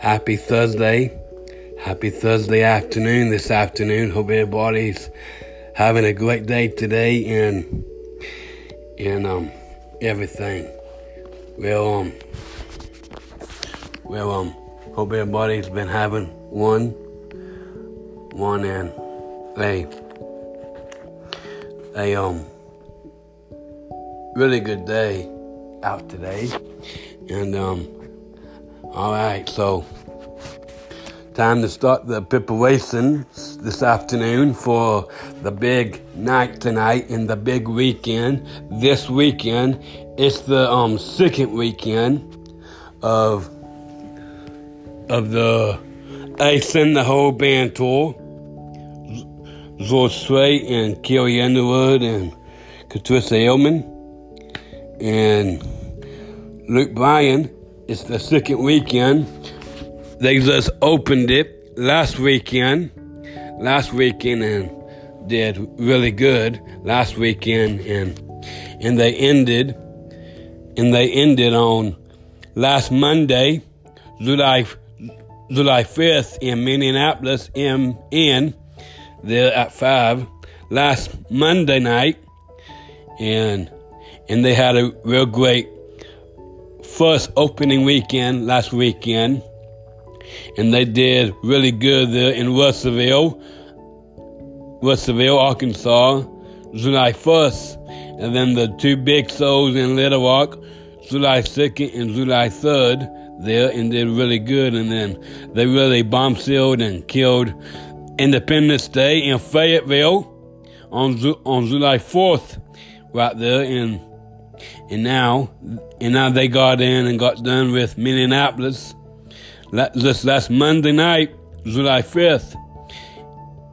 Happy Thursday. Happy Thursday afternoon this afternoon. Hope everybody's having a great day today and and um everything. Well um well um hope everybody's been having one one and a a um really good day out today. And um all right, so time to start the preparations this afternoon for the big night tonight and the big weekend. This weekend, it's the um second weekend of of the Ace in the Hole band tour. George and Carrie Underwood and Patricia Elman and Luke Bryan it's the second weekend. They just opened it last weekend. Last weekend and did really good last weekend and and they ended and they ended on last Monday, July July 5th in Minneapolis MN there at 5 last Monday night and and they had a real great first opening weekend last weekend, and they did really good there in Russellville, Russellville, Arkansas, July 1st, and then the two big shows in Little Rock, July 2nd and July 3rd there, and did really good, and then they really bombshelled and killed Independence Day in Fayetteville on on July 4th, right there in and now, and now they got in and got done with Minneapolis just last Monday night, July 5th.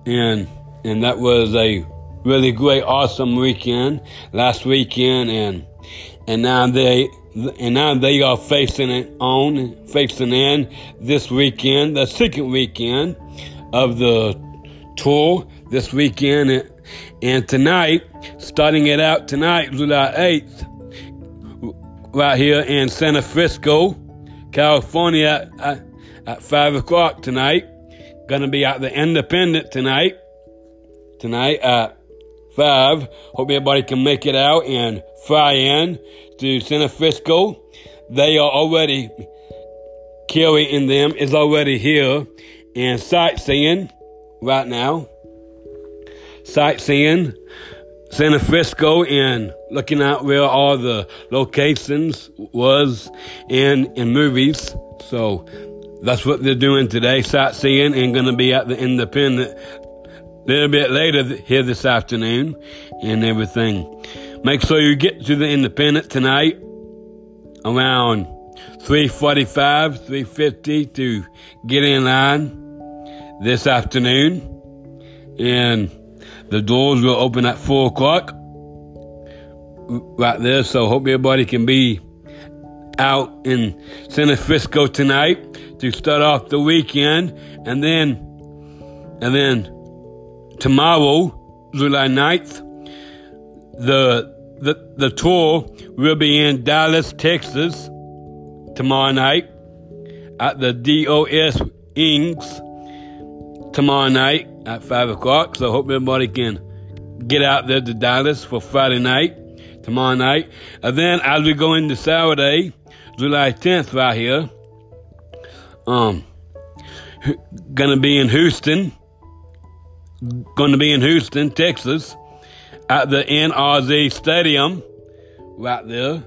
And, and that was a really great, awesome weekend last weekend. And, and now they, and now they are facing it on, facing in this weekend, the second weekend of the tour this weekend. And tonight, starting it out tonight, July 8th, right here in San Francisco, California at, at 5 o'clock tonight. Gonna be at the Independent tonight. Tonight at 5. Hope everybody can make it out and fly in to San Francisco. They are already, carrying them is already here and sightseeing right now. Sightseeing. San Francisco and looking at where all the locations was in in movies. So that's what they're doing today, sightseeing, and going to be at the Independent a little bit later here this afternoon and everything. Make sure you get to the Independent tonight around 3:45, 3:50 to get in line this afternoon and the doors will open at 4 o'clock right there. So hope everybody can be out in San Francisco tonight to start off the weekend. And then, and then tomorrow, July 9th, the, the, the tour will be in Dallas, Texas tomorrow night at the DOS Ings tomorrow night at 5 o'clock. So I hope everybody can get out there to Dallas for Friday night, tomorrow night. And then as we go into Saturday, July 10th right here, um, gonna be in Houston, gonna be in Houston, Texas, at the NRG Stadium, right there,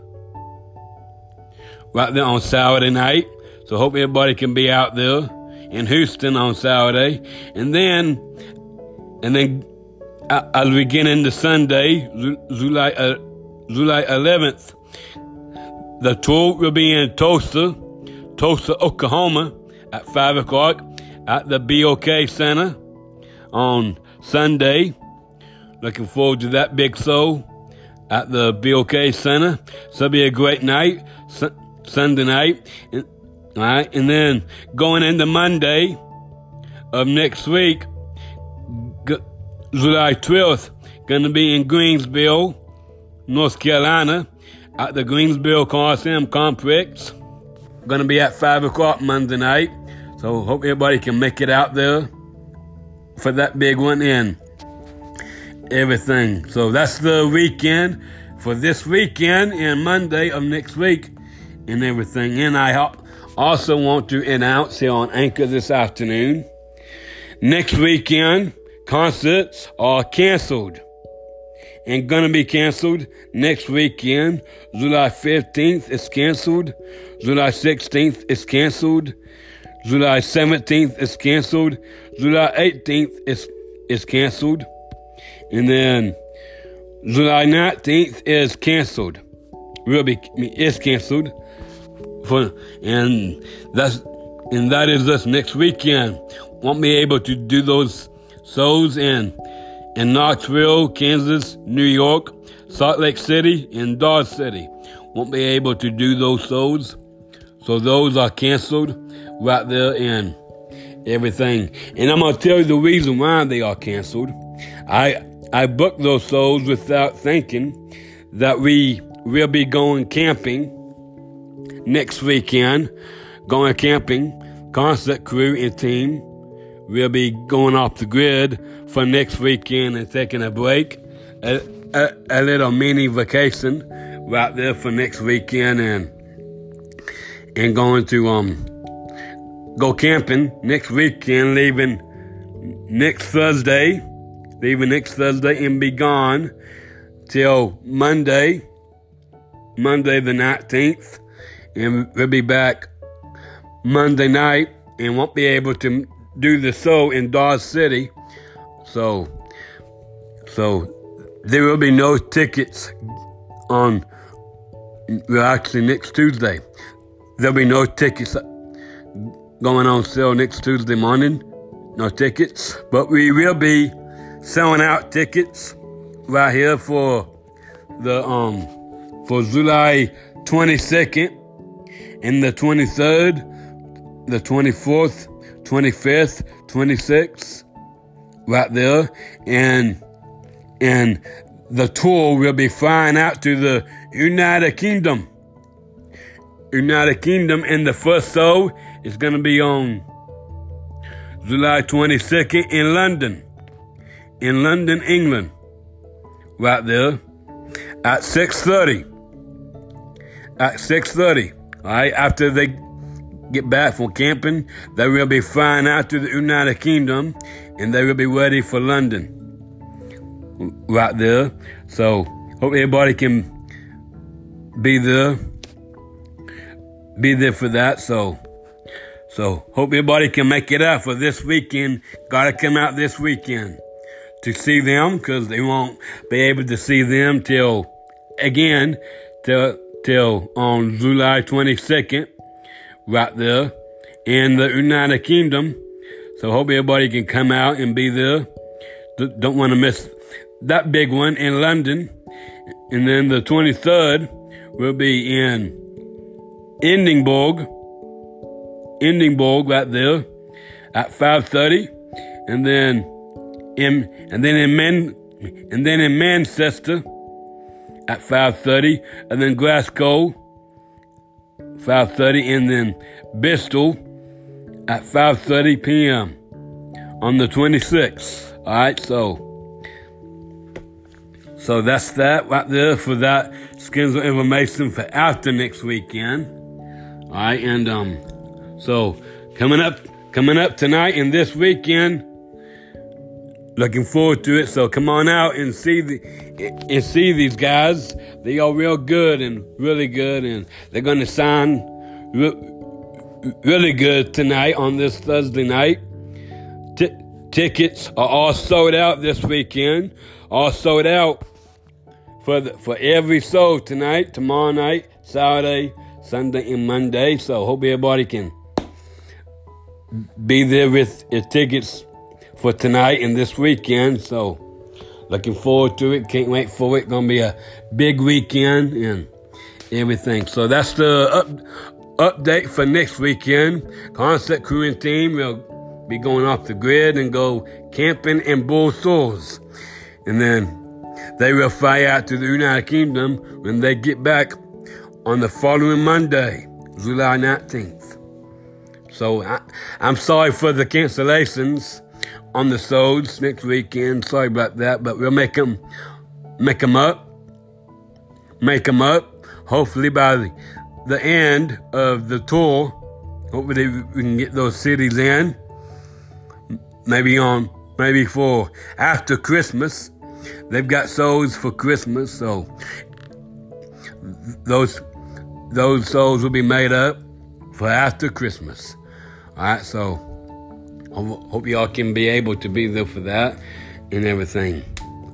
right there on Saturday night. So hope everybody can be out there in Houston on Saturday, and then and then as we get into Sunday, July uh, July 11th, the tour will be in Tulsa, Tulsa, Oklahoma, at five o'clock at the BOK Center on Sunday. Looking forward to that big show at the BOK Center. So it'll be a great night, su- Sunday night. And, all right, and then going into Monday of next week, July 12th, going to be in Greensboro, North Carolina, at the Greensboro Coliseum Complex. Going to be at 5 o'clock Monday night. So hope everybody can make it out there for that big one and everything. So that's the weekend for this weekend and Monday of next week and everything. And I also want to announce here on Anchor this afternoon. Next weekend, concerts are canceled and gonna be canceled next weekend. July 15th is canceled. July 16th is canceled. July 17th is canceled. July 18th is is canceled. And then July 19th is canceled. Will be is canceled. For and that's and that is this next weekend. Won't be able to do those shows in in Knoxville, Kansas, New York, Salt Lake City, and Dodge City. Won't be able to do those shows. So those are canceled right there and everything. And I'm gonna tell you the reason why they are canceled. I I booked those shows without thinking that we will be going camping next weekend. Going camping, concert crew and team We'll be going off the grid for next weekend and taking a break, a, a, a little mini vacation right there for next weekend and and going to um go camping next weekend, leaving next Thursday, leaving next Thursday and be gone till Monday, Monday the 19th, and we'll be back Monday night and won't be able to do the show in Dodge City. So, so there will be no tickets on, well, actually next Tuesday. There'll be no tickets going on sale next Tuesday morning. No tickets, but we will be selling out tickets right here for the um for July 22nd and the 23rd, the 24th, 25th, 26th, right there. And, and the tour will be flying out to the United Kingdom. United Kingdom, and the first show is going to be on July 22nd in London, in London, England, right there at 6:30. At 6:30, all right, after they get back from camping, they will be flying out to the United Kingdom and they will be ready for London. Right there. So, hope everybody can be there. Be there for that. So, so hope everybody can make it out for this weekend. Gotta come out this weekend to see them because they won't be able to see them till, again, till, till on July 22nd right there in the United Kingdom. So hope everybody can come out and be there. Don't want to miss that big one in London. And then the 23rd will be in Edinburgh, Edinburgh right there at 5:30, and then in and then in Man and then in Manchester at 5:30, and then Glasgow 5.30 and then Bristol at 5.30 p.m. on the 26th. All right, so so that's that right there for that skins of information for after next weekend. All right, and um, so coming up, coming up tonight and this weekend, Looking forward to it. So come on out and see the and see these guys. They are real good and really good, and they're going to sound re- really good tonight on this Thursday night. T- tickets are all sold out this weekend. All sold out for the, for every show tonight, tomorrow night, Saturday, Sunday, and Monday. So hope everybody can be there with your tickets for tonight and this weekend. So looking forward to it. Can't wait for it. Gonna be a big weekend and everything. So that's the up, update for next weekend. Concept crew and team will be going off the grid and go camping in Bull Shores. And then they will fly out to the United Kingdom when they get back on the following Monday, July 19th. So I, am sorry for the cancellations on the shows next weekend. Sorry about that, but we'll make them make them up, make them up. Hopefully by the, the end of the tour, hopefully we can get those cities in. Maybe on maybe for after Christmas. They've got souls for Christmas, so those those souls will be made up for after Christmas. All right, so hope y'all can be able to be there for that and everything.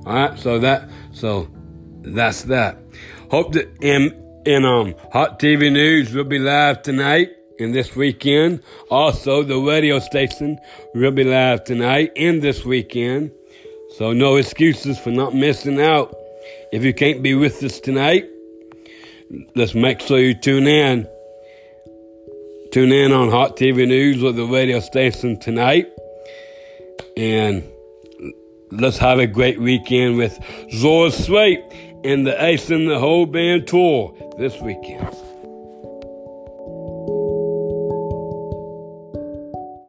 All right, so that so that's that. Hope that in in um Hot TV News will be live tonight and this weekend. Also, the radio station will be live tonight and this weekend. So no excuses for not missing out. If you can't be with us tonight, let's make sure you tune in. Tune in on Hot TV News or the radio station tonight. And let's have a great weekend with Zora Slate and the Ace in the Hole Band tour this weekend.